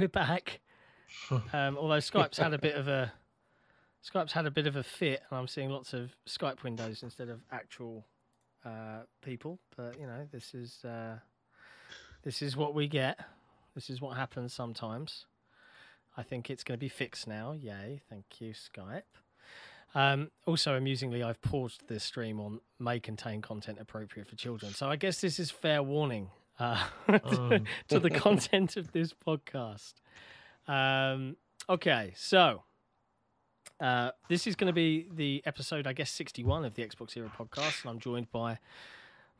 We're back. Um, although Skype's had a bit of a Skype's had a bit of a fit, and I'm seeing lots of Skype windows instead of actual uh, people. But you know, this is uh, this is what we get. This is what happens sometimes. I think it's going to be fixed now. Yay! Thank you, Skype. Um, also, amusingly, I've paused this stream on may contain content appropriate for children. So I guess this is fair warning uh, to, to the content of this podcast. Um, okay, so uh, this is going to be the episode, I guess, 61 of the Xbox Era podcast. And I'm joined by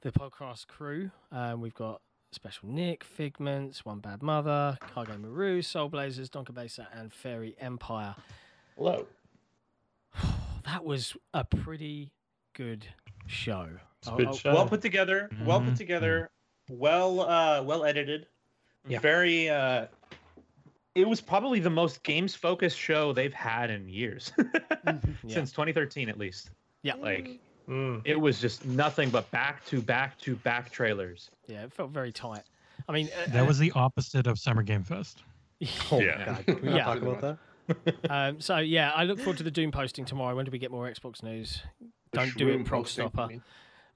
the podcast crew. Um, we've got Special Nick, Figments, One Bad Mother, Cargo Maru, Soul Blazers, Donka Besa, and Fairy Empire. Hello. That was a pretty good show. It's a good Oh, oh, show. well put together, well put Mhm. together, well uh well edited. Yeah. Very uh it was probably the most games focused show they've had in years. Yeah. Since 2013 at least. Yeah. Like Mm. it was just nothing but back to back to back trailers. Yeah, it felt very tight. I mean, uh, That was the opposite of Summer Game Fest. Oh Yeah. my god. Can we not Yeah. talk about that? um, so yeah, I look forward to the Doom posting tomorrow. When do we get more Xbox news? Don't do it, Prog Stopper.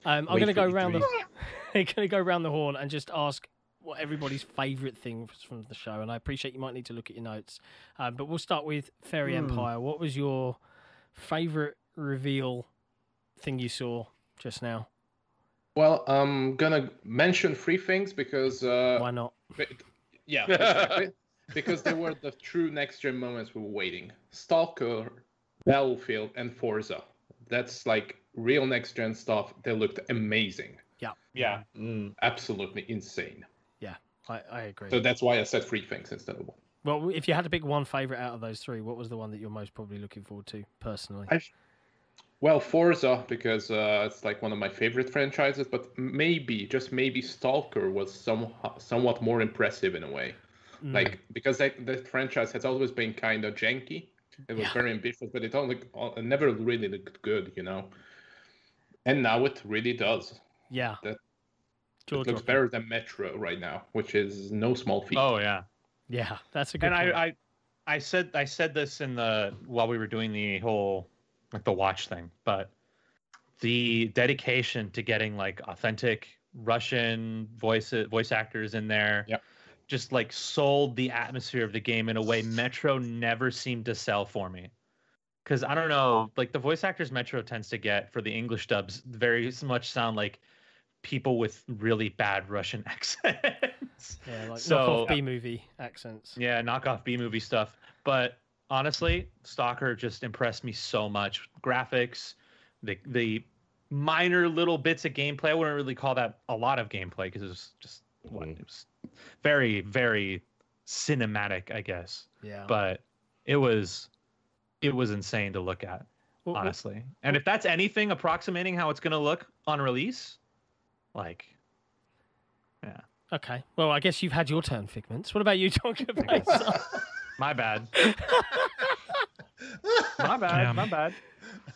Um, I'm going to go around the. Going to go round the horn and just ask what everybody's favourite thing was from the show. And I appreciate you might need to look at your notes, um, but we'll start with Fairy Hmm. Empire. What was your favourite reveal thing you saw just now? Well, I'm gonna mention three things because uh, Why not? But- yeah, exactly. because they were the true next gen moments we were waiting. Stalker, Battlefield, and Forza. That's like real next gen stuff. They looked amazing, Yeah. Mm. absolutely insane. I, I agree. So that's why I said three things instead of one. well, if you had to pick one favourite out of those three, what was the one that you're most probably looking forward to personally? I- Well, Forza because uh, it's like one of my favorite franchises, but maybe just maybe Stalker was some somewhat more impressive in a way. Mm. Like because that, that franchise has always been kind of janky. It was Yeah. very ambitious, but it only it never really looked good, you know. And now it really does. yeah, that- it looks dropping. better than Metro right now, which is no small feat. Oh yeah. Yeah, that's a good. and point. I, I I said I said this in the while we were doing the whole like the watch thing, but the dedication to getting like authentic Russian voice voice actors in there, Yep. just like sold the atmosphere of the game in a way Metro never seemed to sell for me. Because I don't know, like the voice actors Metro tends to get for the English dubs very much sound like people with really bad Russian accents. yeah, like so- knockoff B movie accents. Yeah, knockoff B movie stuff. But honestly, Stalker just impressed me so much. Graphics, the the minor little bits of gameplay. I wouldn't really call that a lot of gameplay because it was just what Mm. it was very very cinematic, I guess. Yeah, But it was it was insane to look at, Well, well, honestly. And if that's anything approximating how it's going to look on release, like yeah. okay. Well, I guess you've had your turn, Figments. What about you, Donka Besa? my bad. my bad. Um, my bad.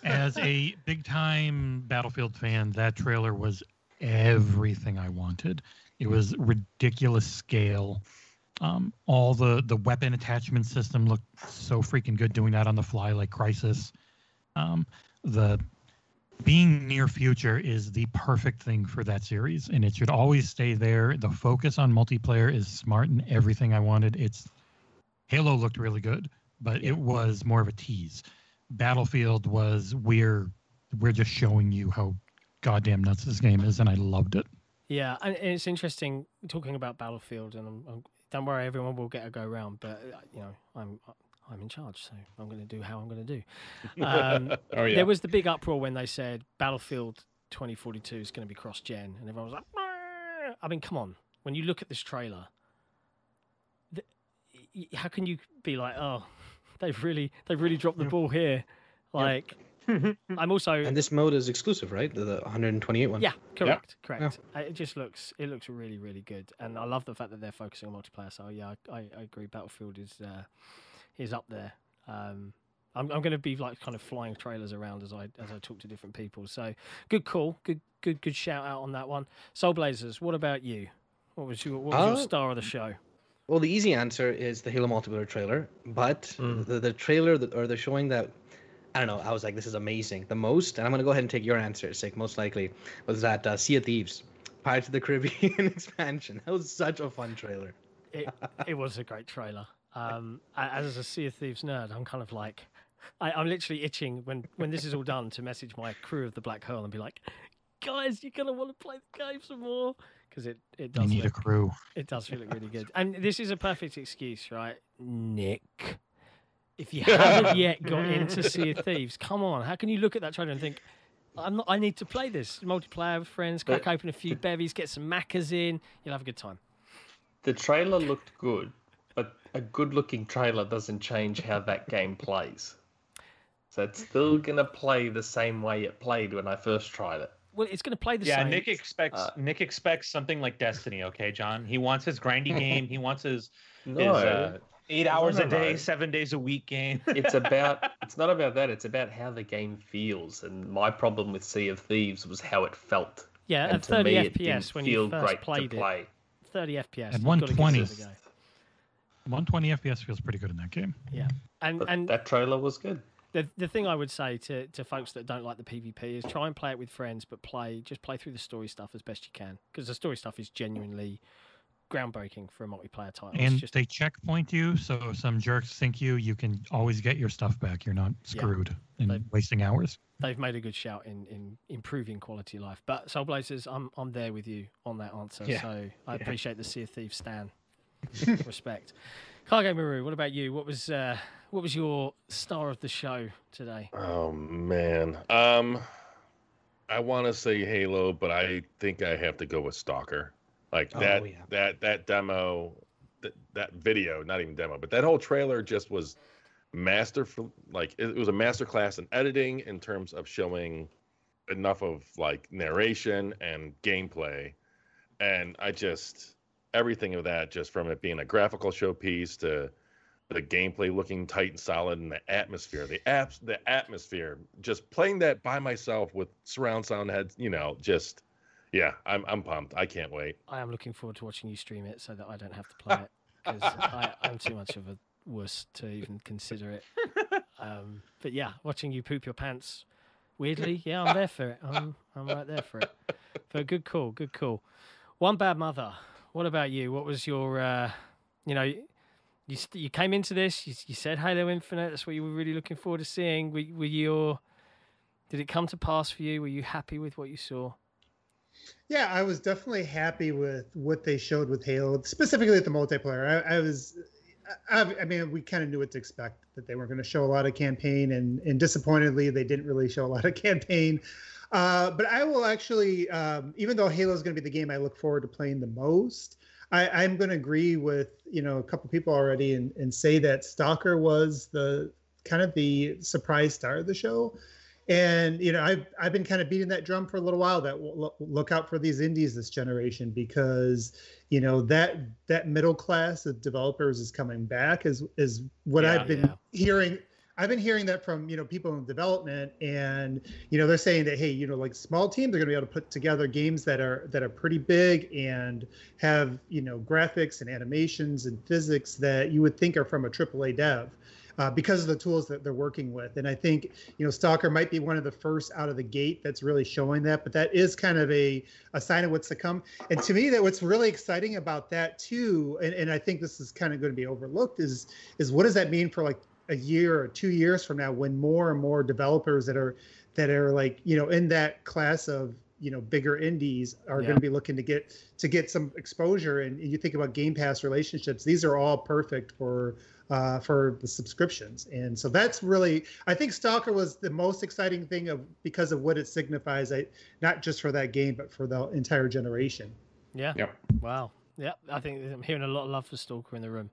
As a big time Battlefield fan, that trailer was everything I wanted. It was ridiculous scale. Um, all the the weapon attachment system looked so freaking good doing that on the fly like Crysis. Um, the being near future is the perfect thing for that series, and it should always stay there. The focus on multiplayer is smart and everything I wanted. It's Halo looked really good, but it was more of a tease. Battlefield was we're we're just showing you how goddamn nuts this game is, and I loved it. yeah, and it's interesting talking about Battlefield, and I'm, I'm, don't worry, everyone will get a go round. But uh, you know, I'm I'm in charge, so I'm going to do how I'm going to do. Um, Oh yeah. There was the big uproar when they said Battlefield 2042 is going to be cross gen, and everyone was like, "Meh." I mean, come on. When you look at this trailer, th- y- how can you be like, oh, they've really they've really dropped the ball here? Like, I'm also And this mode is exclusive, right? The, the 128 one. yeah, correct, correct. Uh, It just looks it looks really really good, and I love the fact that they're focusing on multiplayer. So yeah, I, I, I agree. Battlefield is uh, is up there. Um, I'm I'm going to be like kind of flying trailers around as I as I talk to different people. So good call, good good good shout out on that one. Soul Blazers, what about you? What was your what was your Uh, star of the show? Well, the easy answer is the Halo multiplayer trailer, but Mm. the, the trailer that, or the showing that I don't know, I was like, this is amazing. The most, and I'm gonna go ahead and take your answer, Sick, most likely, was that uh, Sea of Thieves, Pirates of the Caribbean expansion. That was such a fun trailer. it, it was a great trailer. Um, as a Sea of Thieves nerd, I'm kind of like, I, I'm literally itching when when this is all done to message my crew of the Black Hole and be like, guys, you're gonna want to play the game some more because it it does. You does need a crew. it does feel really good. And this is a perfect excuse, right, Nick? If you haven't yet got into Sea of Thieves, come on. How can you look at that trailer and think? I'm not, I need to play this multiplayer with friends. Crack But- open a few bevies, get some macas in. You'll have a good time. The trailer looked good, but a good-looking trailer doesn't change how that game plays. So it's still gonna play the same way it played when I first tried it. Well, it's going to play the Yeah, same. Yeah, Nick expects Uh, Nick expects something like Destiny. Okay, John. He wants his grindy game. He wants his No, his uh, eight hours a day, no. seven days a week game. it's about it's not about that. It's about how the game feels. And my problem with Sea of Thieves was how it felt. Yeah, and at 30 me, FPS didn't when feel you first great played to it. play. 30 FPS. At you've gotta give it 120. a go. 120 FPS feels pretty good in that game. Yeah, and But and that trailer was good. the the thing I would say to, to folks that don't like the PvP is try and play it with friends, but play just play through the story stuff as best you can because the story stuff is genuinely groundbreaking for a multiplayer title. And just they checkpoint you, so some jerks think you, you can always get your stuff back. You're not Yeah. screwed and They- wasting hours. they've made a good shout in, in improving quality of life. But Soul Blazers, I'm I'm there with you on that answer. Yeah. So I Yeah. appreciate the Sea of Thieves stan. Respect. Cargo Maru, what about you? What was uh, what was your star of the show today? Oh man. Um I want to say Halo, but I think I have to go with Stalker. Like Oh, that yeah. that that demo that, that video, not even demo, but that whole trailer just was masterful like it, it was a master class in editing in terms of showing enough of like narration and gameplay. And I just everything of that just from it being a graphical showpiece to the gameplay looking tight and solid and the atmosphere the apps the atmosphere just playing that by myself with surround sound heads you know just yeah i'm i'm pumped i can't wait I am looking forward to watching you stream it so that I don't have to play it because I'm too much of a wuss to even consider it. Um, but yeah, watching you poop your pants weirdly, yeah, I'm there for it. I'm I'm right there for it. But good call, good call. One bad mother. What about you? What was your, uh, you know, you you came into this. You, you said Halo Infinite. That's what you were really looking forward to seeing. Were, were your, did it come to pass for you? Were you happy with what you saw? Yeah, I was definitely happy with what they showed with Halo, specifically at the multiplayer. I, I was, I, I mean, we kind of knew what to expect that they weren't going to show a lot of campaign, and and disappointedly, they didn't really show a lot of campaign. Uh, but I will actually, um, even though Halo is going to be the game I look forward to playing the most, I, I'm going to agree with you know a couple people already and, and say that Stalker was the kind of the surprise star of the show. And you know, I've I've been kind of beating that drum for a little while. That w- look out for these indies this generation because you know that that middle class of developers is coming back. Is is what Yeah. I've been Yeah. hearing. I've been hearing that from you know people in development, and you know they're saying that hey, you know, like small teams are going to be able to put together games that are that are pretty big and have you know graphics and animations and physics that you would think are from a AAA dev uh, because of the tools that they're working with. And I think you know Stalker might be one of the first out of the gate that's really showing that. But that is kind of a a sign of what's to come. And to me, that what's really exciting about that too, and, and I think this is kind of going to be overlooked is is what does that mean for like a year or two years from now when more and more developers that are that are like you know in that class of you know bigger indies are Yeah. going to be looking to get to get some exposure and you think about game pass relationships these are all perfect for uh, for the subscriptions and so that's really i think stalker was the most exciting thing of because of what it signifies I, not just for that game but for the entire generation Yeah. Yep. Wow. Yeah, I think I'm hearing a lot of love for Stalker in the room.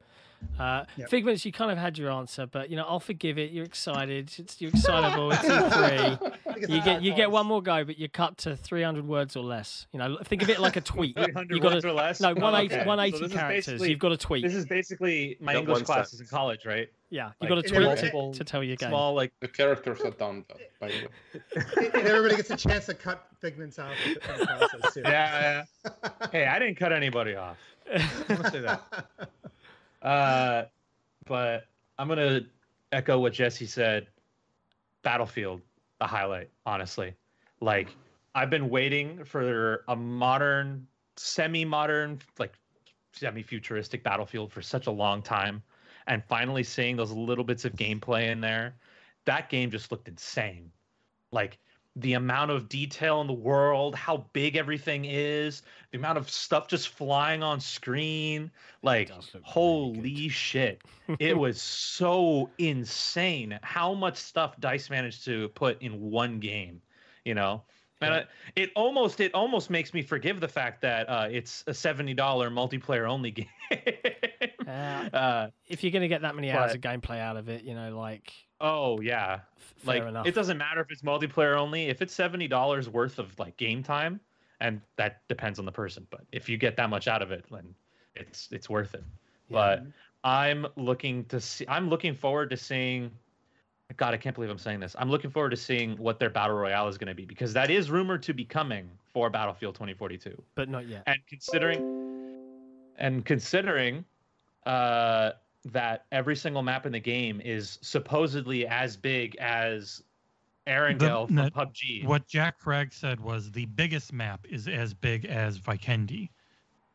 Uh, Yep. Figments, you kind of had your answer, but you know I'll forgive it. You're excited. It's you're excitable. It's E3. You get you get one more go, but you cut to 300 words or less. You know, think of it like a tweet. 300 You got words to or less. no Oh, 180, okay. 180 So characters. basically- You've got to tweet. This is basically my Got English one classes in college, right? yeah, you Like, got to and tweet multiple to tell your game. Small, like The characters are done, though, by the way. and everybody gets a chance to cut figments out in the process yeah, yeah. Hey, I didn't cut anybody off. I want to say that. Uh, but I'm gonna echo what Jesse said. Battlefield, the highlight, honestly. Like I've been waiting for a modern, semi-modern, like semi-futuristic Battlefield for such a long time, and finally seeing those little bits of gameplay in there, that game just looked insane. Like the amount of detail in the world, how big everything is, the amount of stuff just flying on screen. Like, does look really holy shit. It was so insane how much stuff DICE managed to put in one game, you know? And Yeah. I, it almost it almost makes me forgive the fact that uh, it's a seventy dollar multiplayer only game. Uh, uh, if you're going to get that many hours But- of gameplay out of it, you know, like, oh yeah, fair like enough. it doesn't matter if it's multiplayer only if it's $70 worth of like game time and that depends on the person but if you get that much out of it then it's it's worth it Yeah. but i'm looking to see i'm looking forward to seeing god i can't believe i'm saying this i'm looking forward to seeing what their battle royale is going to be because that is rumored to be coming for battlefield 2042 but not yet. and considering and considering uh that every single map in the game is supposedly as big as Erangel from no, PUBG. What Jack Frag said was the biggest map is as big as Vikendi.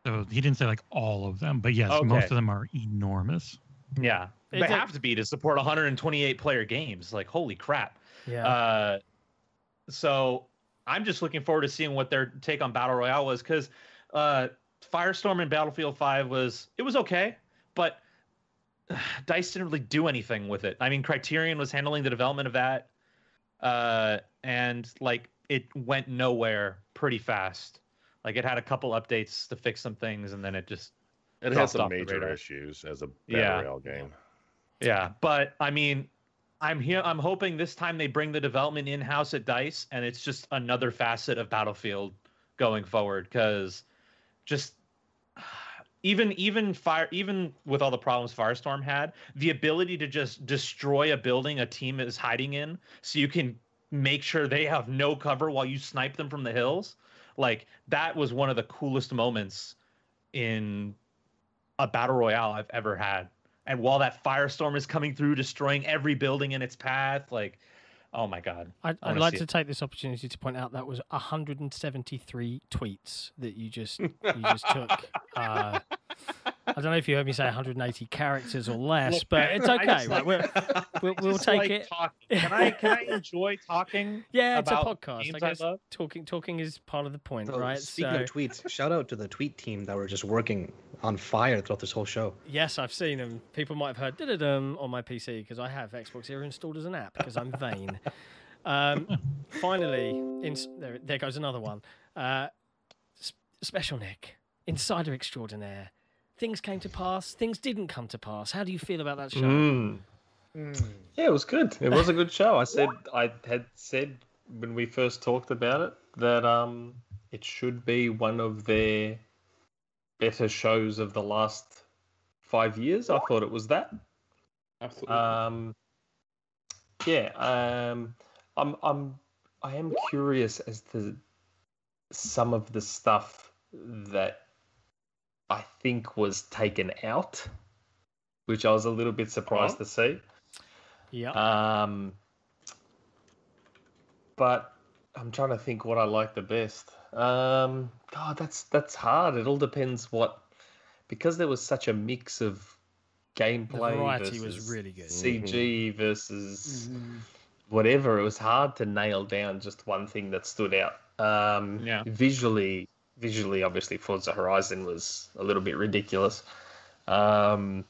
So he didn't say like all of them, but yes, Okay. most of them are enormous. Yeah, It's they a- have to be to support 128 player games. Like, holy crap! Yeah. Uh, so I'm just looking forward to seeing what their take on battle royale was because uh, Firestorm in Battlefield 5 was it was okay, but Dice didn't really do anything with it. I mean, Criterion was handling the development of that, uh, and like it went nowhere pretty fast. Like it had a couple updates to fix some things, and then it just It had some major issues as a battle Yeah. royale game. Yeah, but I mean, I'm here. I'm hoping this time they bring the development in house at Dice, and it's just another facet of Battlefield going forward. Because just even even fire even with all the problems Firestorm had, the ability to just destroy a building a team is hiding in, so you can make sure they have no cover while you snipe them from the hills. Like that was one of the coolest moments in a battle royale I've ever had and while that firestorm is coming through destroying every building in its path like oh my god I'd, I'd like to it. take this opportunity to point out that was 173 tweets that you just you just took. Uh, I don't know if you heard me say 180 characters or less, Look, but it's okay. just Right? like- We'll, we'll, we'll take like it. talking. can i can i enjoy talking Yeah, it's a podcast. I guess I love? talking talking is part of the point, So, right? Speaking So of tweets, shout out to the tweet team that were just working on fire throughout this whole show. yes, I've seen them. People might have heard "dum" on my PC because I have Xbox here installed as an app because I'm vain. um, finally, in, there, there goes another one. Uh, S- Special Nick, Insider Extraordinaire. Things came to pass. Things didn't come to pass. How do you feel about that show? Mm. Yeah, it was good. It was a good show. I said I had said when we first talked about it that um it should be one of their better shows of the last five years. I thought it was that. Absolutely. Um, yeah, um, I'm, I'm, I am curious as to some of the stuff that I think was taken out, which I was a little bit surprised to see. Yeah. Um, but I'm trying to think what I like the best. Um, God, that's that's hard. It all depends what, because there was such a mix of gameplay. variety was really good. CG versus whatever. It was hard to nail down just one thing that stood out. Um, Yeah. Visually, visually, obviously, Forza Horizon was a little bit ridiculous. Um,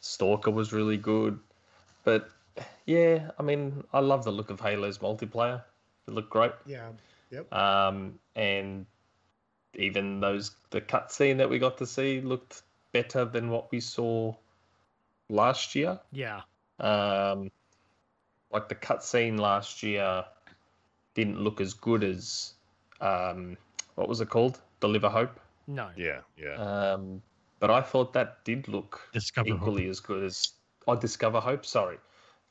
Stalker was really good, but yeah, I mean, I love the look of Halo's multiplayer. It looked great. Yeah. Yep. Um, and even those the cutscene that we got to see looked better than what we saw last year. Yeah. Um, like the cutscene last year didn't look as good as um, what was it called? Deliver Hope. No. Yeah, yeah. Um, but I thought that did look Discover Hope. equally as good as I Discover Hope. Sorry,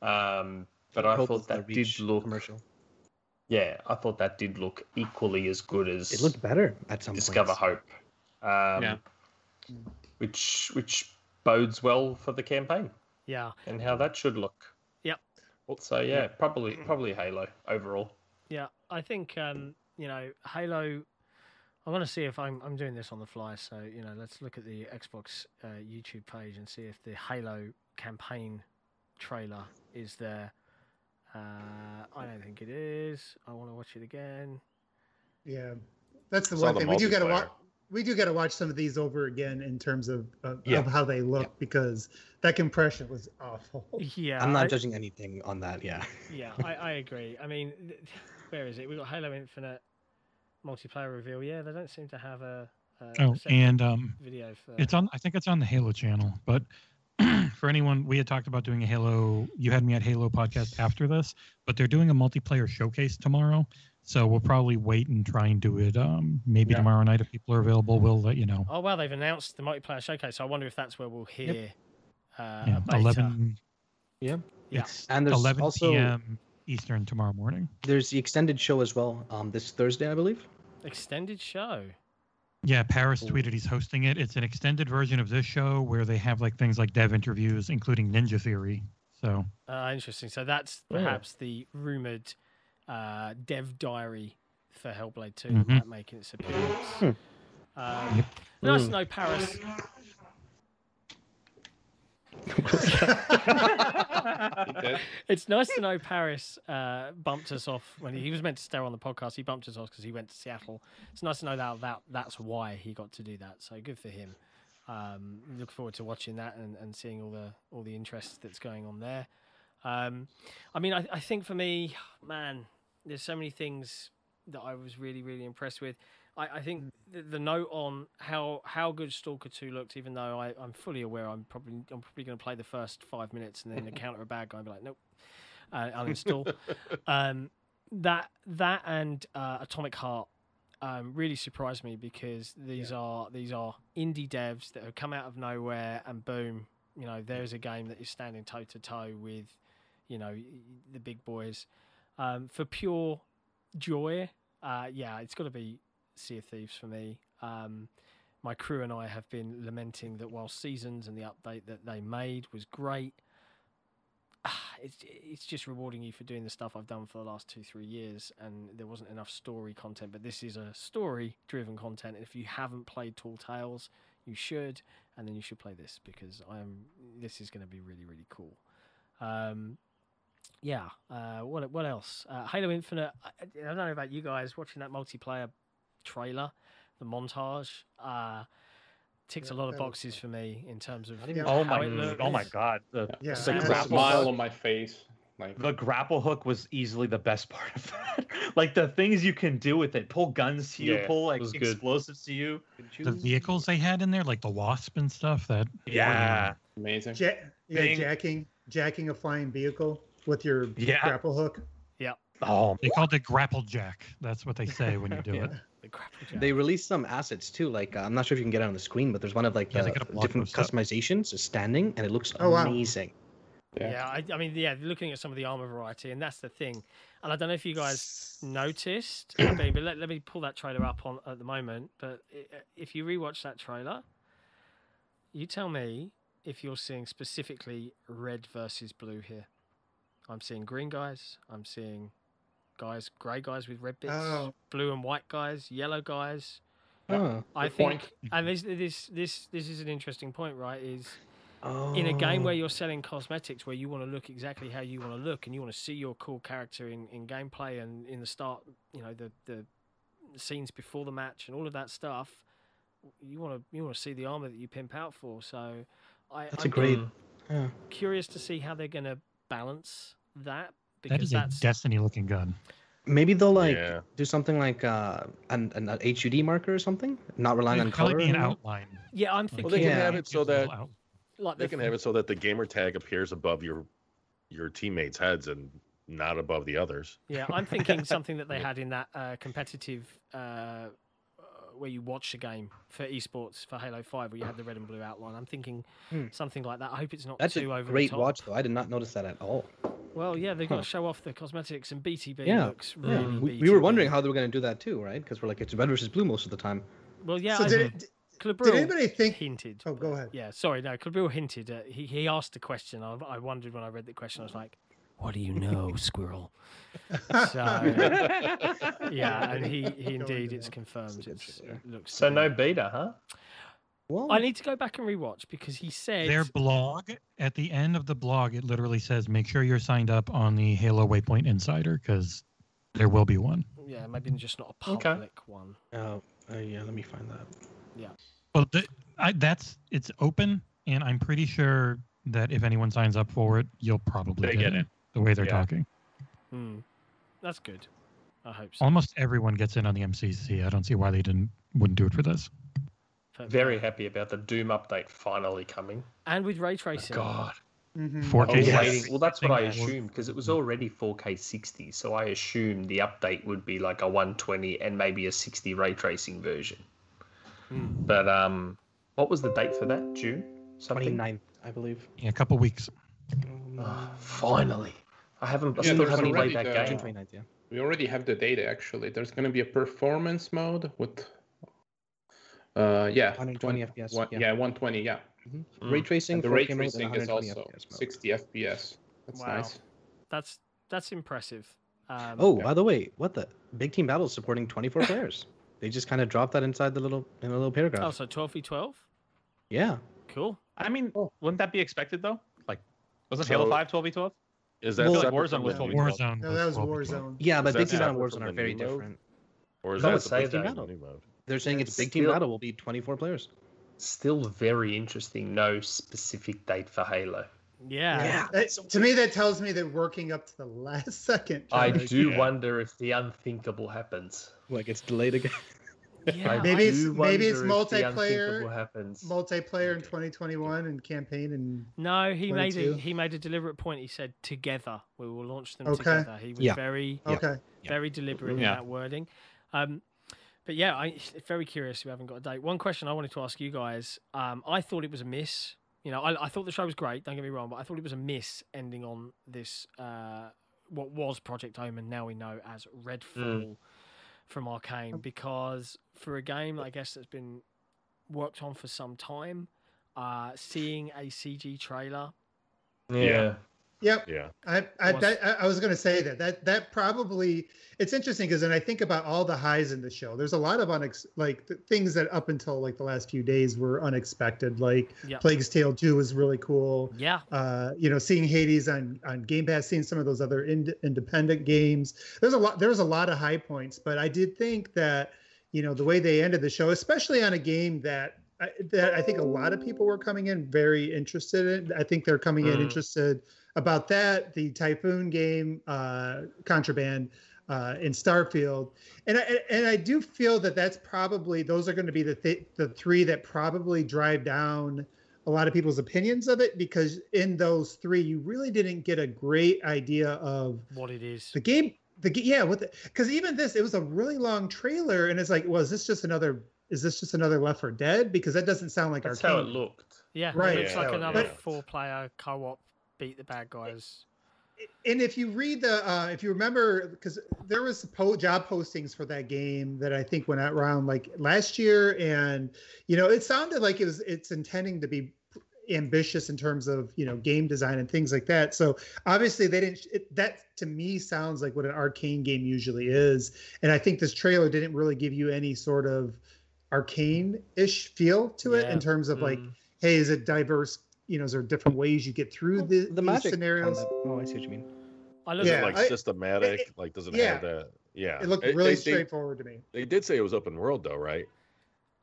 um, but I Hope thought that did look. commercial. Yeah, I thought that did look equally as good as It looked better at some Discover points. Hope. Um, Yeah. Which which bodes well for the campaign Yeah, and how that should look. Yep. So yeah, probably probably Halo overall. yeah. I think um, you know Halo. I want to see if I'm I'm doing this on the fly. So you know, let's look at the Xbox uh, YouTube page and see if the Halo campaign trailer is there. Uh, I don't think it is. I want to watch it again. Yeah, that's the Saw one the thing we do got to watch. We do got to watch some of these over again in terms of of, Yeah. of how they look because that compression was awful. Yeah, I'm not I- judging anything on that. Yeah. Yeah, I, I agree. I mean, where is it? We've got Halo Infinite multiplayer reveal. Yeah, they don't seem to have a, a Oh, and um, video for. it's on. I think it's on the Halo channel. But for anyone, we had talked about doing a Halo. You had me at Halo podcast after this, but they're doing a multiplayer showcase tomorrow. So we'll probably wait and try and do it. Um, maybe Yeah. tomorrow night if people are available. We'll let you know. Oh well, they've announced the multiplayer showcase. So I wonder if that's where we'll hear uh, Yeah, eleven. Yeah. Yeah. It's And there's 11 also p.m. Eastern tomorrow morning. there's the extended show as well. Um, this Thursday, I believe. extended show. Yeah, Paris Cool. tweeted he's hosting it. It's an extended version of this show where they have like things like dev interviews, including Ninja Theory. So Uh, interesting. So that's Yeah. perhaps the rumored uh, dev diary for Hellblade 2 that might make its appearance. Um, Yep. Nice to know Paris. It's nice to know Paris uh, bumped us off when he, he was meant to stay on the podcast. He bumped us off because he went to Seattle. It's nice to know that, that that's why he got to do that. So good for him. Um, look forward to watching that and, and seeing all the all the interest that's going on there. Um, I mean, I, I think for me, man, there's so many things that I was really really impressed with. I, I think the, the note on how how good Stalker Two looked, even though I, I'm fully aware I'm probably I'm probably going to play the first five minutes and then encounter a bad guy and be like, nope, uh, uninstall. um, that that and uh, Atomic Heart um, really surprised me because these are these are indie devs that have come out of nowhere and boom, you know, there's a game that is standing toe to toe with, you know, the big boys. Um, for pure joy, uh, yeah, it's got to be Sea of Thieves for me. Um, my crew and I have been lamenting that while Seasons and the update that they made was great, it's it's just rewarding you for doing the stuff I've done for the last two three years, and there wasn't enough story content. But this is a story driven content. And if you haven't played Tall Tales, you should, and then you should play this because I'm this is going to be really really cool. Um, yeah. Uh, what what else? Uh, Halo Infinite. I, I don't know about you guys watching that multiplayer trailer, the montage. Uh, ticks a lot of that was boxes for me in terms of Yeah. Oh my! it looks. Oh my God! The, Yeah, the Sam- grapple smile hook, on my face. Like the grapple hook was easily the best part of that. like the things you can do with it: pull guns to you, pull like was good. explosives to you. The vehicles they had in there, like the Wasp and stuff, that Yeah, amazing. Ja- yeah, Bing. jacking jacking a flying vehicle with your Yeah. grapple hook. Yeah oh, they called it grapple jack. That's what they say when you do Yeah. it. The. They released some assets too. Like uh, I'm not sure if you can get it on the screen, but there's one of like Yeah, they uh, got a blog different customizations, just standing, and it looks Oh, wow. amazing. Yeah, I, I mean, yeah, looking at some of the armor variety, and that's the thing. And I don't know if you guys noticed, but let, let me pull that trailer up on at the moment. But if you rewatch that trailer, you tell me if you're seeing specifically red versus blue here. I'm seeing green guys. I'm seeing guys, grey guys with red bits, Oh. blue and white guys, yellow guys. Oh. I think, point. and this this this this is an interesting point, right? Is oh. in a game where you're selling cosmetics where you want to look exactly how you want to look and you want to see your cool character in, in gameplay and in the start you know the, the scenes before the match and all of that stuff you want to you want to see the armor that you pimp out for so I, That's I'm a great. Mm. Yeah. curious to see how they're going to balance that That because is a Destiny looking gun. Maybe they'll like Yeah. do something like uh, an, an HUD marker or something, not relying on It'd probably color. be an outline. yeah I'm thinking Well, they can Yeah. have it so Gives a little that out- like they the can have it so that the gamer tag appears above your your teammates' heads and not above the others. Yeah, I'm thinking something that they had in that uh, competitive uh, where you watch the game for esports for Halo Five, where you had the red and blue outline. I'm thinking Hmm. something like that. I hope it's not That's too a over great the top. watch, though. I did not notice that at all. Well, yeah, they've got to show off the cosmetics, and BTB Yeah, looks Yeah. really. We, we were wondering how they were going to do that too, right? Because we're like it's red versus blue most of the time. Well, yeah, so I- did it Did Cabril anybody think? hinted. Oh, go ahead. Yeah, sorry, no. Cabril hinted. Uh, he he asked a question. I, I wondered when I read the question. I was like, "What do you know, squirrel?" So yeah, and he, he indeed it's that. confirmed. That's It's, it looks. So no beta, huh? Well, I need to go back and rewatch because he said Their blog, at the end of the blog, it literally says, make sure you're signed up on the Halo Waypoint Insider because there will be one. yeah, maybe just not a Okay. public one. uh, uh, yeah, let me find that. Yeah. Well, th- I, that's it's open, and I'm pretty sure that if anyone signs up for it, you'll probably They get, get in in. The way they're Yeah. talking. Hmm. That's good. I hope so. Almost everyone gets in on the MCC. I don't see why they didn't wouldn't do it for this. But, Very happy about the Doom update finally coming. And with ray tracing. God. Mhm. 4K. I was Yes. Well, that's what I assumed because it was already 4K 60. So I assumed the update would be like a 120 and maybe a 60 ray tracing version. Hmm. But um, what was the date for that? June something. 29th, I believe. In a couple weeks. Oh, finally, I haven't. I Yeah, still haven't played that the- June 29th, yeah. We already have the data actually. There's going to be a performance mode with. Uh, yeah. 120 one- FPS, one- yeah. yeah. 120. Yeah. Mm. Ray tracing, And the ray tracing is also FPS 60 FPS. That's Wow. nice. That's that's impressive. Um, Oh, Yeah. by the way, what the Big Team Battle is supporting 24 players. They just kind of dropped that inside the little in a little paragraph. oh, so 12v12? Yeah. Cool. I mean, Oh. wouldn't that be expected though? Like, wasn't So- Halo Five 12v12? Is that feel like Warzone was the 12 new? Warzone. No, that was Warzone. Yeah, but Big Team Battle and Warzone are very different. Or is I that would the Big Team Battle mode? They're saying it's It's Big Team still- Battle will be 24 players. Still very interesting. No specific date for Halo. Yeah. That- to me, that tells me they're working up to the last second. I do Yeah. wonder if the unthinkable happens. Like it's delayed again. Yeah. Maybe it's- maybe it's wonder if the multiplayer, happens. multiplayer in 2021 and campaign and No, he made a he made a deliberate point. He said together we will launch them Okay. together. He was Yeah. very okay. very deliberate in that wording. Um, but yeah, I very curious. We haven't got a date. One question I wanted to ask you guys. Um, I thought it was a miss. You know, I, I thought the show was great. Don't get me wrong, but I thought it was a miss ending on this. Uh, what was Project Omen? Now we know as Redfall from Arkane, because for a game I guess that's been worked on for some time, uh, seeing a CG trailer. yeah. Yep. Yeah. I I, Was- that, I I was going to say that that that probably it's interesting because when I think about all the highs in the show, there's a lot of unex like th- things that up until like the last few days were unexpected. Like Yeah. Plague's Tale Two was really cool. Yeah, Uh, you know, seeing Hades on on Game Pass, seeing some of those other ind- independent games. There's a lot. There's a lot of high points, but I did think that you know the way they ended the show, especially on a game that. I, that I think a lot of people were coming in very interested in. I think they're coming in Mm. interested about that, the Typhoon game, uh, Contraband, uh, in Starfield, and I, and I do feel that that's probably those are going to be the th- the three that probably drive down a lot of people's opinions of it because in those three you really didn't get a great idea of what it is. the game. The yeah, with because even this it was a really long trailer and it's like, well, is this just another? Is this just another Left 4 Dead? Because that doesn't sound like That's Arkane. how it looked. Yeah, Right. It looks like another But- four-player co-op beat the bad guys. and if you read the uh if you remember because there was po- job postings for that game that i think went out around like last year and you know it sounded like it was it's intending to be ambitious in terms of you know game design and things like that so obviously they didn't it, that to me sounds like what an Arkane game usually is and i think this trailer didn't really give you any sort of Arkane-ish feel to it Yeah. in terms of like Mm. hey is it diverse you know is there different ways you get through the, the these magic scenarios concept- Oh, I see what you mean. I look Is Yeah, it like I- systematic? it- like, does it yeah. have that? Yeah. it looked really they, they- straightforward to me They, did say it was open world though, right?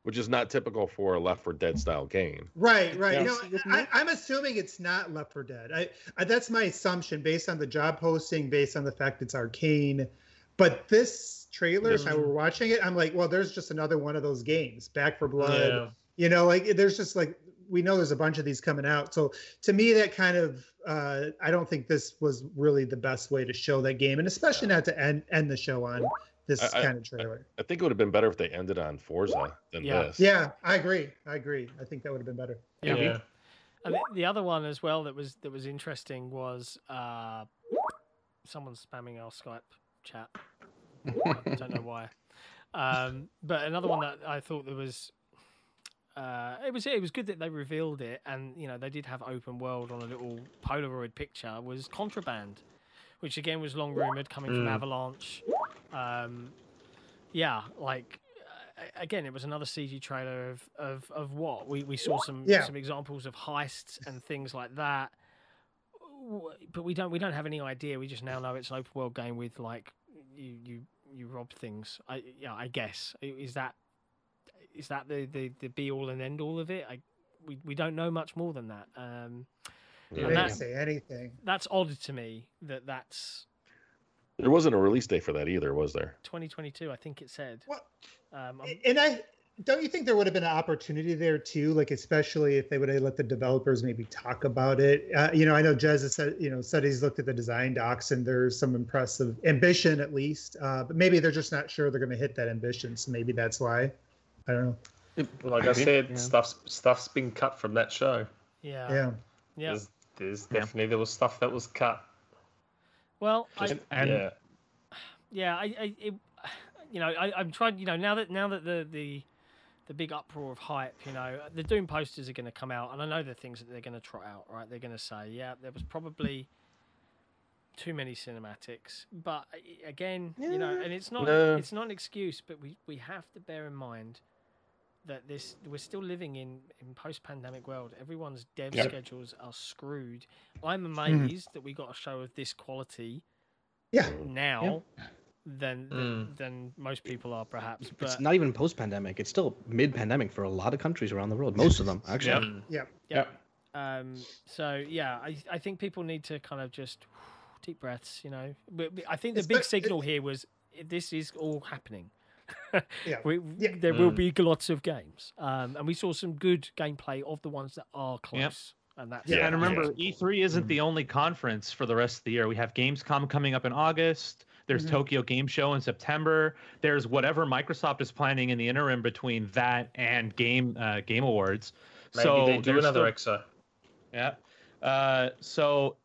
Which is not typical for a Left 4 Dead style game. Right, right. Yeah. No, I, I'm assuming it's not Left 4 Dead. I, I, that's my assumption based on the job posting, based on the fact it's Arkane. But this trailer, if I mm-hmm. were watching it, I'm like, well, there's just another one of those games, Back 4 Blood. Yeah. You know, like there's just like we know there's a bunch of these coming out. So to me, that kind of uh, I don't think this was really the best way to show that game, and especially not to end end the show on this I- I- kind of trailer. I think it would have been better if they ended on Forza than Yeah. this. Yeah, I agree. I agree. I think that would have been better. Yeah. Yeah. And the, the other one as well that was that was interesting was uh, someone spamming our Skype chat. I don't know why. Um, but another one that I thought that was uh, it was it was good that they revealed it, and you know they did have open world on a little Polaroid picture. Was Contraband, which again was long rumored coming from Mm. Avalanche. Um, yeah, like uh, again, it was another CG trailer of of, of what we, we saw some Yeah. some examples of heists and things like that. But we don't we don't have any idea. We just now know it's an open world game with like you you you rob things. I yeah, I guess is that is that the the, the be all and end all of it? I we, we don't know much more than that. Um, They Yeah. And didn't that- say anything. that's odd to me that that's There wasn't a release date for that either, was there? 2022. I think it said. Well, Um, And I don't you think there would have been an opportunity there too, like especially if they would have let the developers maybe talk about it. Uh, you know, I know Jez has said, you know, said he's looked at the design docs and there's some impressive ambition at least, uh, but maybe they're just not sure they're going to hit that ambition, so maybe that's why. I don't know. Like I said, yeah. stuff's stuff's been cut from that show. yeah. Yeah. Yeah. There's, there's Yeah. definitely there was stuff that was cut. Well, I, and- yeah, yeah, I, I it, you know, I, I'm trying. You know, now that now that the the the big uproar of hype, you know, the Doom posters are going to come out, and I know the things that they're going to trot out. Right, they're going to say, yeah, there was probably too many cinematics, but again, you know, and it's not No. it's not an excuse, but we we have to bear in mind that this we're still living in in post pandemic world. Everyone's dev Yep. schedules are screwed. I'm amazed that we got a show of this quality Yeah. now than than, Mm. than most people are perhaps. It's But not even post-pandemic. It's still mid-pandemic for a lot of countries around the world. Most of them, actually. Mm. Yeah. Yeah. um, so yeah, I I think people need to kind of just deep breaths. You know, but, but I think the It's big be- signal here was this is all happening. Yeah. we, Yeah. There will Mm. be lots of games, um, and we saw some good gameplay of the ones that are close. And that's Yeah. and remember, yeah. E3 isn't the only conference for the rest of the year. We have Gamescom coming up in August. There's Mhm. Tokyo Game Show in September. There's whatever Microsoft is planning in the interim between that and Game uh, Game Awards. maybe so they do another still- exo. Yeah. Uh, so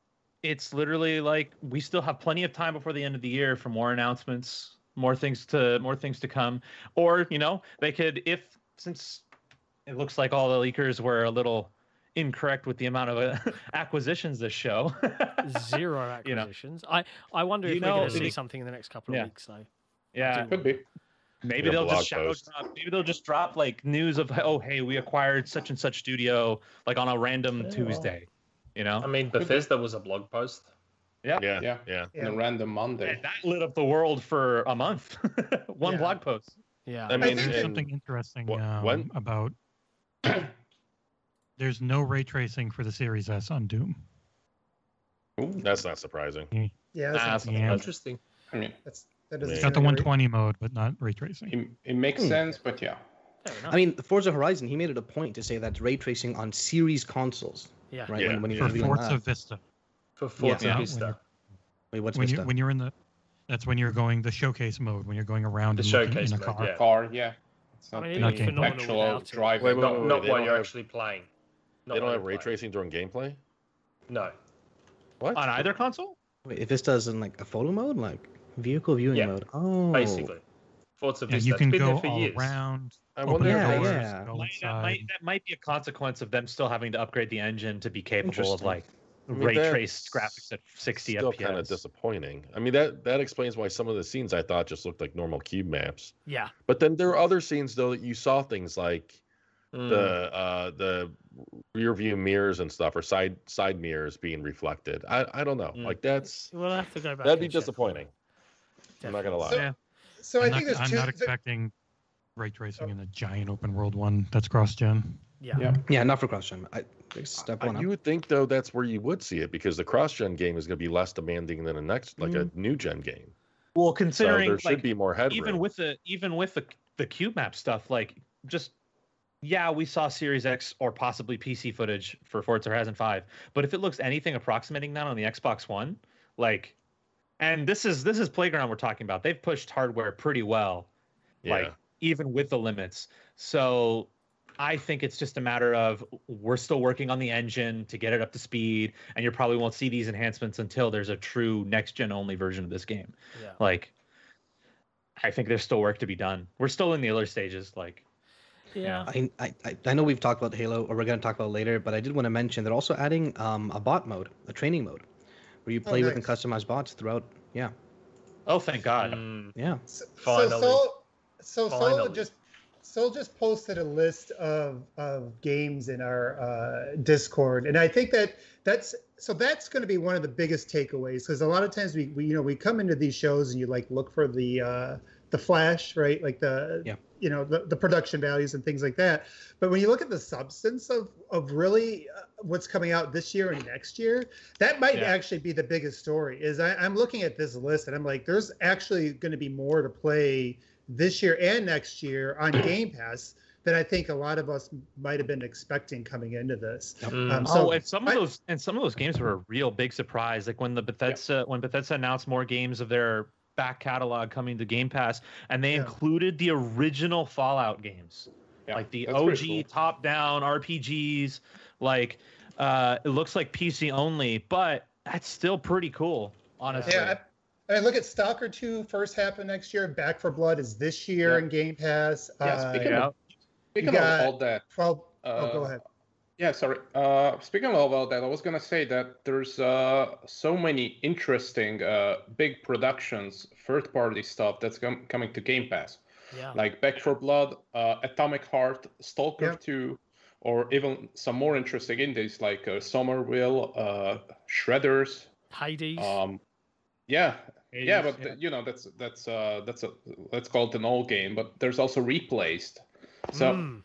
it's literally like we still have plenty of time before the end of the year for more announcements, more things to more things to come. Or you know they could if since it looks like all the leakers were a little incorrect with the amount of uh, acquisitions this show. zero You know. acquisitions. I I wonder You if we're going to see something in the next couple of Yeah. weeks though. yeah. It could be. Maybe they'll just shadow post. drop. Maybe they'll just drop like news of oh hey we acquired such and such studio like on a random Yeah. Tuesday, you know. I mean, Bethesda was a blog post. Yeah, Yeah. yeah, yeah. On a random Monday. And that lit up the world for a month. One Yeah. blog post. Yeah. I mean, There's something interesting Wha- um, when- about. There's no ray tracing for the Series S on Doom. That's not surprising. Yeah. Nah, That's, that's Yeah. Interesting. I mean, that's that doesn't It's It's got the sound right. 120 mode, but not ray tracing. it, it makes Hmm. sense, but yeah. I mean, Forza Horizon, he made it a point to say that's ray tracing on series consoles, yeah. right? Yeah, when, when yeah. you're For Forza that. Vista. For Forza Yeah. Vista. Wait, what's when Vista? you when you're in the, that's when you're going the showcase mode. When you're going around The and showcase in a mode, car. yeah. Car, yeah. It's I not mean, it the looks phenomenal actual without it. driving. Wait, wait, Not, not while you're have- actually playing. Not they don't have ray tracing during gameplay. No. What? On either console? Wait, if Vista's in like a photo mode, like vehicle viewing Yeah. mode. Oh, Basically. Forza Yeah, Vista. you it's can been go there for all years. around. I open wonder. Yeah, doors, yeah. Might- that, might, that might be a consequence of them still having to upgrade the engine to be capable of like I mean, ray traced graphics at 60 Still FPS. kind of disappointing. I mean, that that explains why some of the scenes I thought just looked like normal cube maps. Yeah. But then there are other scenes though that you saw things like Mm. the uh the rear view mirrors and stuff or side side mirrors being reflected. I I don't know. Mm. Like that's We'll have to go back. that'd be and check. disappointing. I'm not gonna lie. So- Yeah. So I I'm, think not, there's I'm two. not there- expecting ray tracing in a giant open world one that's cross gen. Yeah. Yeah. yeah, not for cross gen. I think step I- one. you up. would think though that's where you would see it because the cross gen game is going to be less demanding than a next like a mm-hmm. new gen game. Well, So considering there should like, be more headroom. even with the even with the the cube map stuff, like just yeah, we saw Series X or possibly PC footage for Forza Horizon 5, but if it looks anything approximating that on the Xbox One, like and this is this is Playground we're talking about. They've pushed hardware pretty well, yeah. like even with the limits. So I think it's just a matter of we're still working on the engine to get it up to speed, and you probably won't see these enhancements until there's a true next gen only version of this game. Yeah. Like, I think there's still work to be done. We're still in the early stages. Like, Yeah. I, I I- I know we've talked about Halo, or we're going to talk about it later, but I did want to mention they're also adding um, a bot mode, a training mode, where you Oh, play with and customize bots throughout. Yeah, Oh, thank God. Mm, yeah. So, Finally. so Soul, so Soul Finally. just Soul just posted a list of of games in our uh, Discord, and I think that that's so that's going to be one of the biggest takeaways because a lot of times we, we you know we come into these shows and you like look for the uh, the flash right like the Yeah. you know the, the production values and things like that but when you look at the substance of of really uh, what's coming out this year and next year that might Yeah. actually be the biggest story is I, i'm looking at this list and i'm like there's actually going to be more to play this year and next year on game pass that i think a lot of us might have been expecting coming into this mm. Um, oh, so and some of those and some of those games were a real big surprise. Like when the Bethesda when Bethesda announced more games of their back catalog coming to Game Pass, and they Yeah. included the original Fallout games, Yeah, like the that's OG cool. top-down RPGs. Like uh, it looks like PC only, but that's still pretty cool, honestly. Yeah, I, I look at Stalker 2 first half of next year. Back 4 Blood is this year Yeah. in Game Pass. Yeah, Uh, speaking Yeah. of speaking of all that, 12. uh, oh, go ahead. Yeah, sorry. Uh, speaking of all that, I was gonna say that there's uh, so many interesting uh, big productions, third-party stuff that's com- coming to Game Pass, Yeah. like Back 4 Blood, uh, Atomic Heart, Stalker Yeah. 2, or even some more interesting indies like uh, Somerville, uh, Shredders. Hades. Um, yeah, yeah, Hades, but you know that's that's uh, that's a let's call it an old game. But there's also replaced, so Mm.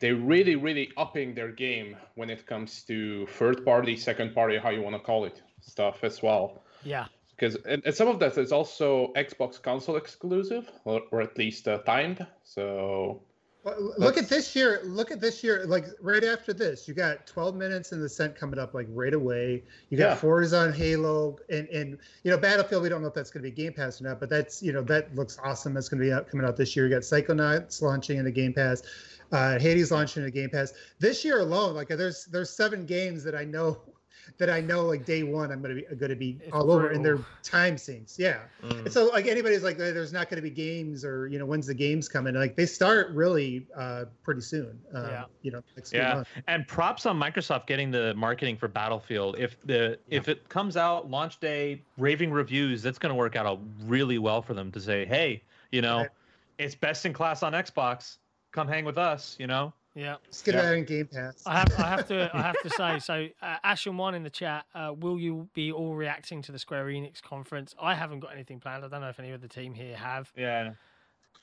they're really really upping their game when it comes to third party second party how you want to call it stuff as well Yeah. because and, and some of that is also xbox console exclusive or, or at least uh, timed so Look at this year. Look at this year. Like right after this, you got 12 minutes in the scent coming up like right away. You got Yeah. Forza on Halo, and and you know Battlefield. We don't know if that's going to be Game Pass or not, but that's you know that looks awesome. That's going to be out, coming out this year. You got Psychonauts launching in the Game Pass, uh, Hades launching in the Game Pass this year alone. Like there's there's seven games that I know that I know like day one I'm going to be going to be It's all over, in they're time sinks. Yeah. Mm. So like anybody's like there's not going to be games or you know when's the games coming like they start really uh pretty soon uh, Yeah. you know next Yeah. months. And props on Microsoft getting the marketing for Battlefield. If the if it comes out launch day, raving reviews, that's going to work out really well for them to say, hey, you know, Right. it's best in class on Xbox. Come hang with us. You know. Yeah. Let's get Yeah. that in Game Pass. I have, I have to, I have to say. So, uh, Ashen One in the chat. Uh, will you be all reacting to the Square Enix conference? I haven't got anything planned. I don't know if any of the team here have. Yeah.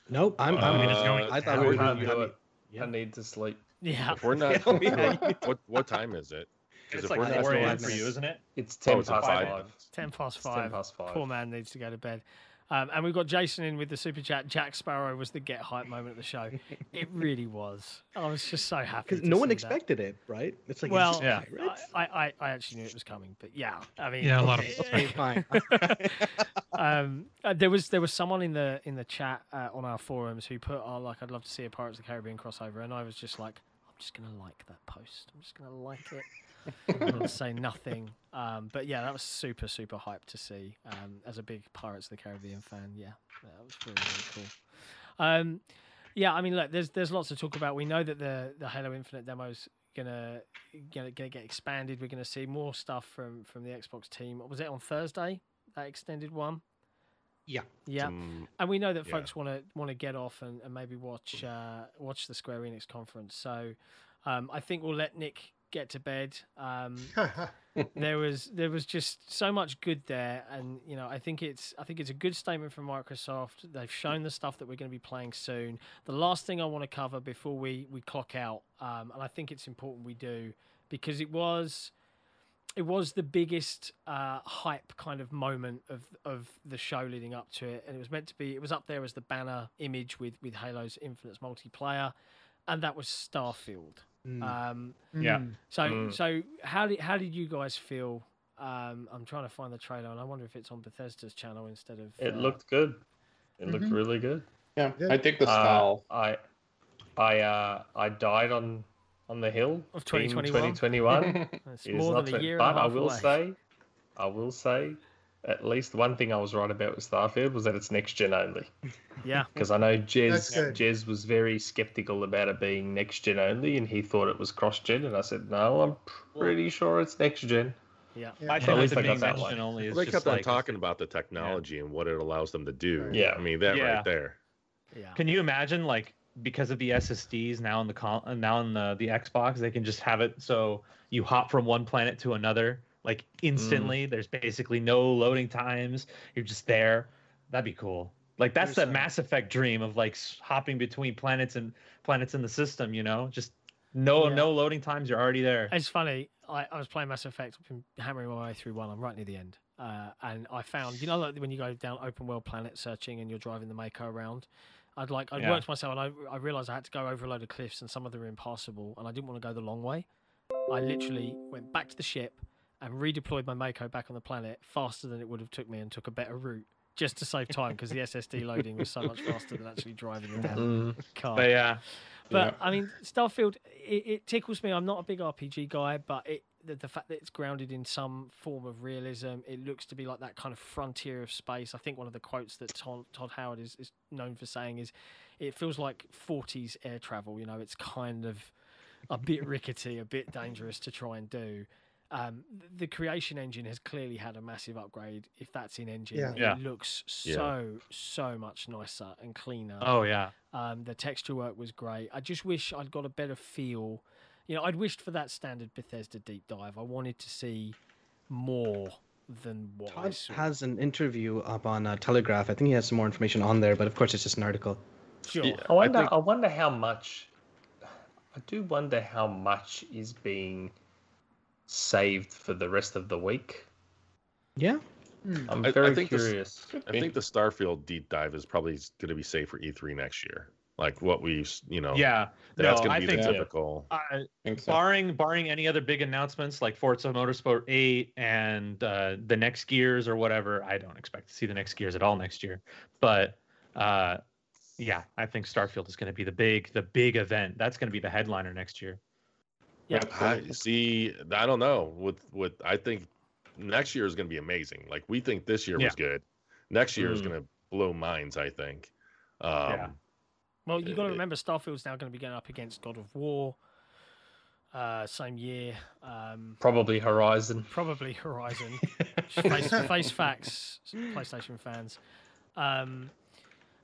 Nope, I'm. I'm Uh, just going. I thought we were going to do it. Yeah. I need to sleep. Yeah. If we're not, Yeah, we know. what what time is it? 'Cause It's if like we're not 4 a.m. for you, isn't it? It's ten Oh, it's past five. five. Ten past It's five. ten past five. Poor man needs to go to bed. Um, and we've got Jason in with the super chat. Jack Sparrow was the get hype moment of the show. It really was. I was just so happy. Because no one see expected it, right? It's like, Well, is this Yeah. pirates? I, I, I actually knew it was coming, but yeah, I mean, Yeah, a lot of people. fine. um, uh, there was there was someone in the in the chat uh, on our forums who put, "Oh, like I'd love to see a Pirates of the Caribbean crossover," and I was just like, "I'm just gonna like that post. I'm just gonna like it." And say nothing. Um, but yeah, that was super super hyped to see. Um, as a big Pirates of the Caribbean fan, yeah, that was really really cool. Um, yeah, I mean, look, there's there's lots to talk about. We know that the the Halo Infinite demo's gonna gonna, gonna get expanded. We're gonna see more stuff from from the Xbox team. Was it on Thursday that extended one? Yeah. Yeah, Some- and we know that yeah. folks want to want to get off and, and maybe watch uh, watch the Square Enix conference. So um, I think we'll let Nick get to bed. Um, there was there was just so much good there, and you know I think it's I think it's a good statement from Microsoft. They've shown the stuff that we're going to be playing soon. The last thing I want to cover before we we clock out, um, and I think it's important we do because it was it was the biggest uh, hype kind of moment of of the show leading up to it, and it was meant to be. It was up there as the banner image with with Halo's Infinite's multiplayer, and that was Starfield. Mm. Um, Yeah. Mm. so Mm. so how did how did you guys feel? Um, I'm trying to find the trailer, and I wonder if it's on Bethesda's channel instead of. It uh, looked good. It looked Mhm. really good. yeah, Yeah. i think the Uh, style I, I, uh, I died on, on the hill Of in 2021? 2021. It's It is more not than a it, year. but and a I half will away. say, I will say, at least one thing I was right about with Starfield was that it's next gen only. Yeah. Because I know Jez. Jez was very skeptical about it being next gen only, and he thought it was cross gen, and I said no, I'm pretty sure it's next gen. Yeah. Yeah. At least with I it got being that next one. gen only is Well, they just kept on talking about the technology and what it allows them to do. Yeah. I mean that Yeah. right there. Yeah. Can you imagine like because of the SSDs now in the con- uh, now in the the Xbox, they can just have it so you hop from one planet to another like instantly. There's basically no loading times. You're just there. That'd be cool. Like that's There's a- Mass Effect dream of like hopping between planets and planets in the system. You know, just no Yeah. no loading times. You're already there. It's funny. I, I was playing Mass Effect. I've been hammering my way through one. I'm right near the end. Uh, and I found, you know, like when you go down open world planet searching and you're driving the Mako around, I'd like, I'd Yeah. worked myself and I, I realized I had to go over a load of cliffs and some of them were impassable and I didn't want to go the long way. I literally went back to the ship and redeployed my Mako back on the planet faster than it would have took me and took a better route just to save time because the SSD loading was so much faster than actually driving the damn Mm. car. But yeah, But Yeah. I mean, Starfield, it, it tickles me. I'm not a big RPG guy, but it the, the fact that it's grounded in some form of realism, it looks to be like that kind of frontier of space. I think one of the quotes that Todd, Todd Howard is, is known for saying is, "It feels like 40s air travel." You know, it's kind of a bit rickety, a bit dangerous to try and do. Um, the creation engine has clearly had a massive upgrade. If that's in engine, Yeah. it Yeah. looks Yeah. so so much nicer and cleaner. oh yeah. Um, the texture work was great. I just wish I'd got a better feel. You know, I'd wished for that standard Bethesda deep dive. I wanted to see more than what I Todd saw. has an interview up on uh, Telegraph. I think he has some more information on there, but of course it's just an article. Sure. Yeah. I wonder. I, think- wonder how much. I do wonder how much is being saved for the rest of the week. Yeah. Hmm. I'm I- I very think this- curious. I think the Starfield deep dive is probably going to be safe for E3 next year. Like what we, you know, Yeah. that's no, going I to be think the so. typical. I, think so. barring barring any other big announcements like Forza Motorsport 8 and uh, the next Gears or whatever, I don't expect to see the next Gears at all next year. But uh, yeah, I think Starfield is going to be the big the big event. That's going to be the headliner next year. Yeah. I see. I don't know. With with I think next year is going to be amazing. Like we think this year Yeah. was good. Next year is Mm. going to blow minds. I think. Um, Yeah. Well, you got to remember Starfield's now going to be going up against God of War. Uh, same year, um, Probably Horizon. probably Horizon. face, face facts, PlayStation fans. Um,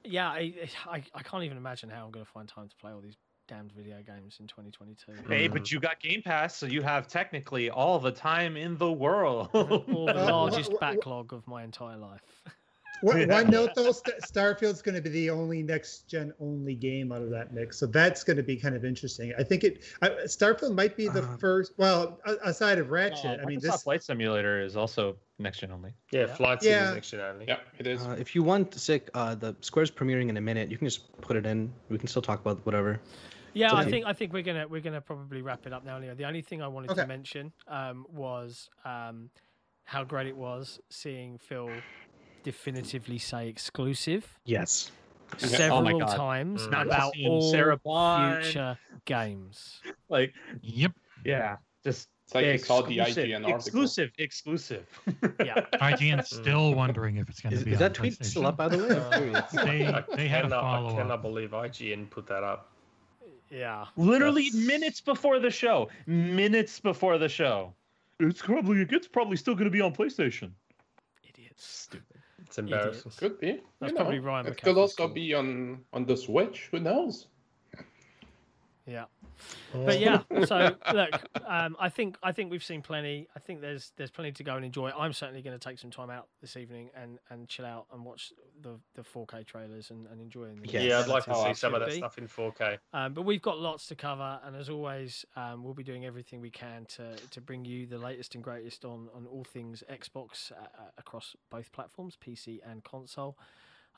yeah, I, I I can't even imagine how I'm going to find time to play all these damned video games in 2022. Hey, but you got Game Pass, so you have technically all the time in the world. Or the Uh, largest wh- wh- backlog of my entire life. One, Yeah. one note though, St- Starfield's going to be the only next gen only game out of that mix, so that's going to be kind of interesting. I think it I, Starfield might be the Uh, first. Well, a- aside of Uh, Ratchet, I mean Microsoft this. Flight Simulator is also next gen only. Yeah, Yeah. Flight Sim Yeah. is next gen only. Yeah, it is. Uh, if you want, sick, uh, the Square's premiering in a minute. You can just put it in. We can still talk about whatever. Yeah, I think I think we're gonna we're gonna probably wrap it up now. Leo. The only thing I wanted Okay. to mention um, was um, how great it was seeing Phil definitively say exclusive Yes. Oh several God. times Mm. About all Sarah Bond. future games. Like, Yep. yeah, just It's like you saw the exclusive, IGN article. exclusive, exclusive. Yeah. IGN's mm. still wondering if it's going to be is on that tweet still up, by the way? Uh, I'm. They they had a cannot, I cannot up. believe IGN put that up. Yeah. Literally That's- minutes before the show. Minutes before the show. It's probably it's probably still going to be on PlayStation. Idiots. Stupid. It's embarrassing. Idiots. Could be. That's you probably know. Ryan It could also call. be on on the Switch. Who knows? Yeah. But yeah, so look, um, I think I think we've seen plenty. I think there's there's plenty to go and enjoy. I'm certainly going to take some time out this evening and, and chill out and watch the, the 4K trailers and, and enjoy them. Yes. Yeah, I'd like to Oh, see some of that absolutely. stuff in 4K. Um, but we've got lots to cover, and as always, um, we'll be doing everything we can to, to bring you the latest and greatest on, on all things Xbox uh, uh, across both platforms, PC and console.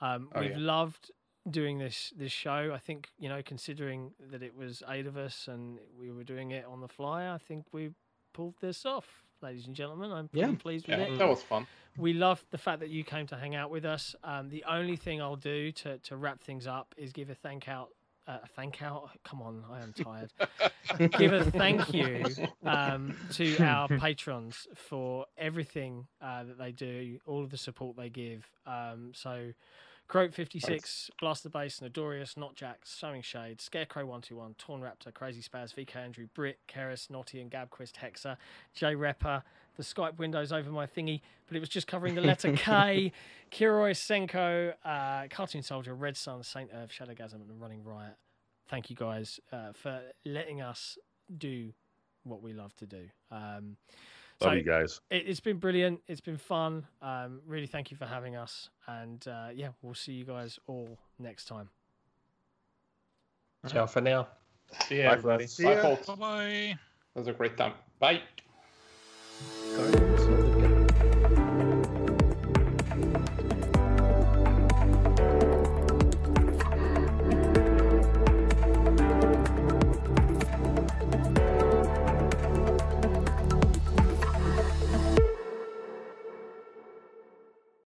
Um, Oh, we've yeah. loved doing this this show. I think you know, considering that it was eight of us and we were doing it on the fly, I think we pulled this off, ladies and gentlemen. I'm pretty Yeah. pleased with Yeah, it that was fun. we love the fact that you came to hang out with us. Um, the only thing I'll do to, to wrap things up is give a thank out uh, a thank out. Come on, I am tired. Give a thank you um, to our patrons for everything uh, that they do, all of the support they give. Um, so, Croak fifty six, Blaster Base, Nodorius, Not Jack, Sowing Shade, Scarecrow one two one, Torn Raptor, Crazy Spaz, VK Andrew, Brit, Keris, Naughty and Gabquist, Hexa, J Repper. The Skype window's over my thingy, but it was just covering the letter K. Kiroi, Senko, uh, Cartoon Soldier, Red Sun, Saint Earth, Shadowgasm, and Running Riot. Thank you guys uh, for letting us do what we love to do. Um, Love so you guys. it, it's been brilliant. It's been fun. Um, really, thank you for having us. And uh, yeah, we'll see you guys all next time. Ciao for now. See you, Bye, everybody. See Bye, ya. Bye bye. That was a great time. Bye. Sorry.